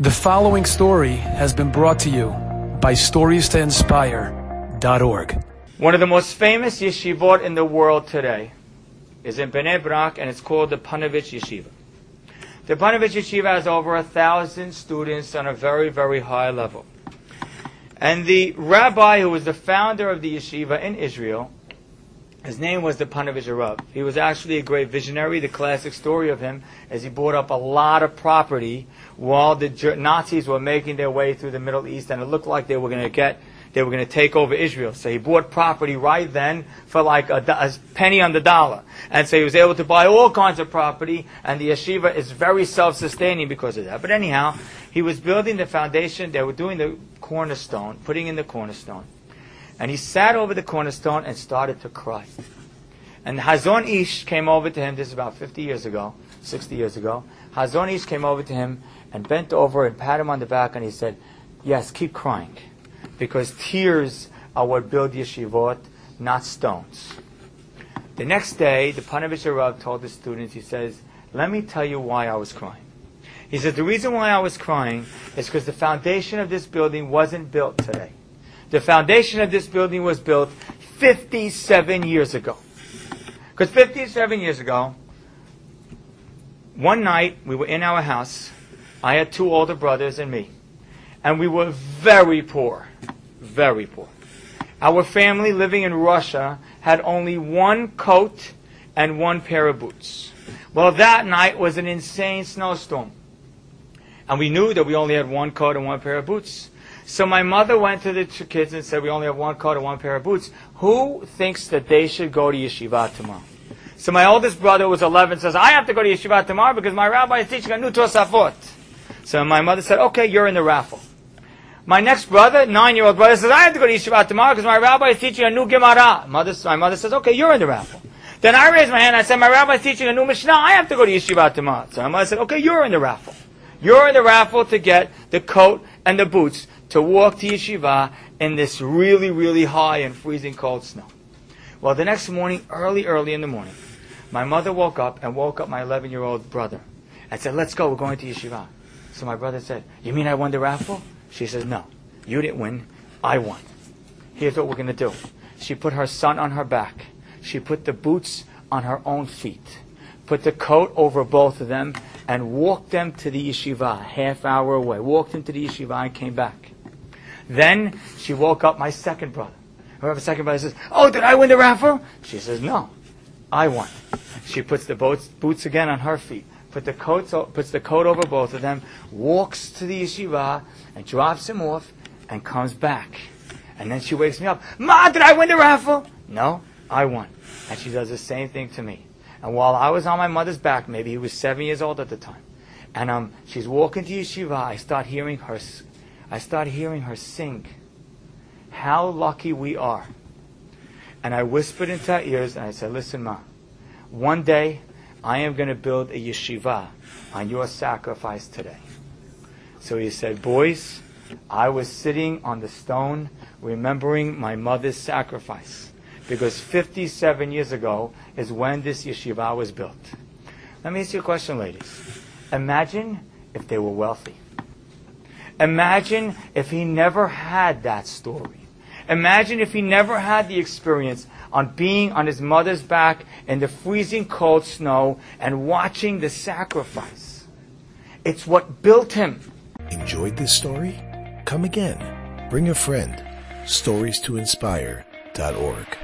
The following story has been brought to you by StoriesToInspire.org. One of the most famous yeshivot in the world today is in Bnei Brak, and it's called the Panovich Yeshiva. The Panovich Yeshiva has over a thousand students on a very, very high level. And the rabbi who was the founder of the yeshiva in Israel, his name was the Panovich Rav. He was actually a great visionary. The classic story of him is he bought up a lot of property while the Nazis were making their way through the Middle East, and it looked like they were going to get, they were going to take over Israel. So he bought property right then for like a, a, penny on the dollar, and so he was able to buy all kinds of property. And the yeshiva is very self-sustaining because of that. But anyhow, he was building the foundation. They were doing the cornerstone, putting in the cornerstone, and he sat over the cornerstone and started to cry. And Hazon Ish came over to him. This is about 50 years ago, 60 years ago. Hazon Ish came over to him and bent over and pat him on the back and he said, Yes, keep crying. Because tears are what build yeshivot, not stones. The next day, the Panovich Rav told the students, he says, Let me tell you why I was crying. He said, The reason why I was crying is because the foundation of this building wasn't built today. The foundation of this building was built 57 years ago. Because 57 years ago, one night we were in our house I had two older brothers and me. And we were very poor. Very poor. Our family living in Russia had only one coat and one pair of boots. Well, that night was an insane snowstorm. And we knew that we only had one coat and one pair of boots. So my mother went to the two kids and said, We only have one coat and one pair of boots. Who thinks that they should go to yeshiva tomorrow? So my oldest brother was 11 says, I have to go to yeshiva tomorrow because my rabbi is teaching a new Tosafot. So my mother said, okay, you're in the raffle. My next brother, nine-year-old brother, says, I have to go to Yeshiva tomorrow because my rabbi is teaching a new Gemara. Mother, my mother says, okay, you're in the raffle. Then I raised my hand and I said, my rabbi is teaching a new Mishnah. I have to go to Yeshiva tomorrow. So my mother said, okay, you're in the raffle. You're in the raffle to get the coat and the boots to walk to Yeshiva in this really, really high and freezing cold snow. Well, the next morning, early, early in the morning, my mother woke up and woke up my 11-year-old brother and said, let's go, we're going to Yeshiva. So my brother said, You mean I won the raffle? She says, No, you didn't win. I won. Here's what we're going to do. She put her son on her back. She put the boots on her own feet. Put the coat over both of them and walked them to the yeshiva, half hour away. Walked into the yeshiva and came back. Then she woke up my second brother. Her second brother says, Oh, did I win the raffle? She says, No, I won. She puts the boots again on her feet put the coats, puts the coat over both of them, walks to the yeshiva, and drops him off, and comes back. And then she wakes me up. Ma, did I win the raffle? No, I won. And she does the same thing to me. And while I was on my mother's back, maybe he was seven years old at the time, and um, she's walking to yeshiva, I start hearing her, I start hearing her sing. How lucky we are. And I whispered into her ears, and I said, listen, ma, one day I am going to build a yeshiva on your sacrifice today. So he said, Boys, I was sitting on the stone remembering my mother's sacrifice because 57 years ago is when this yeshiva was built. Let me ask you a question, ladies. Imagine if they were wealthy. Imagine if he never had that story. Imagine if he never had the experience on being on his mother's back in the freezing cold snow and watching the sacrifice. It's what built him. Enjoyed this story? Come again. Bring a friend. Stories to inspire.org.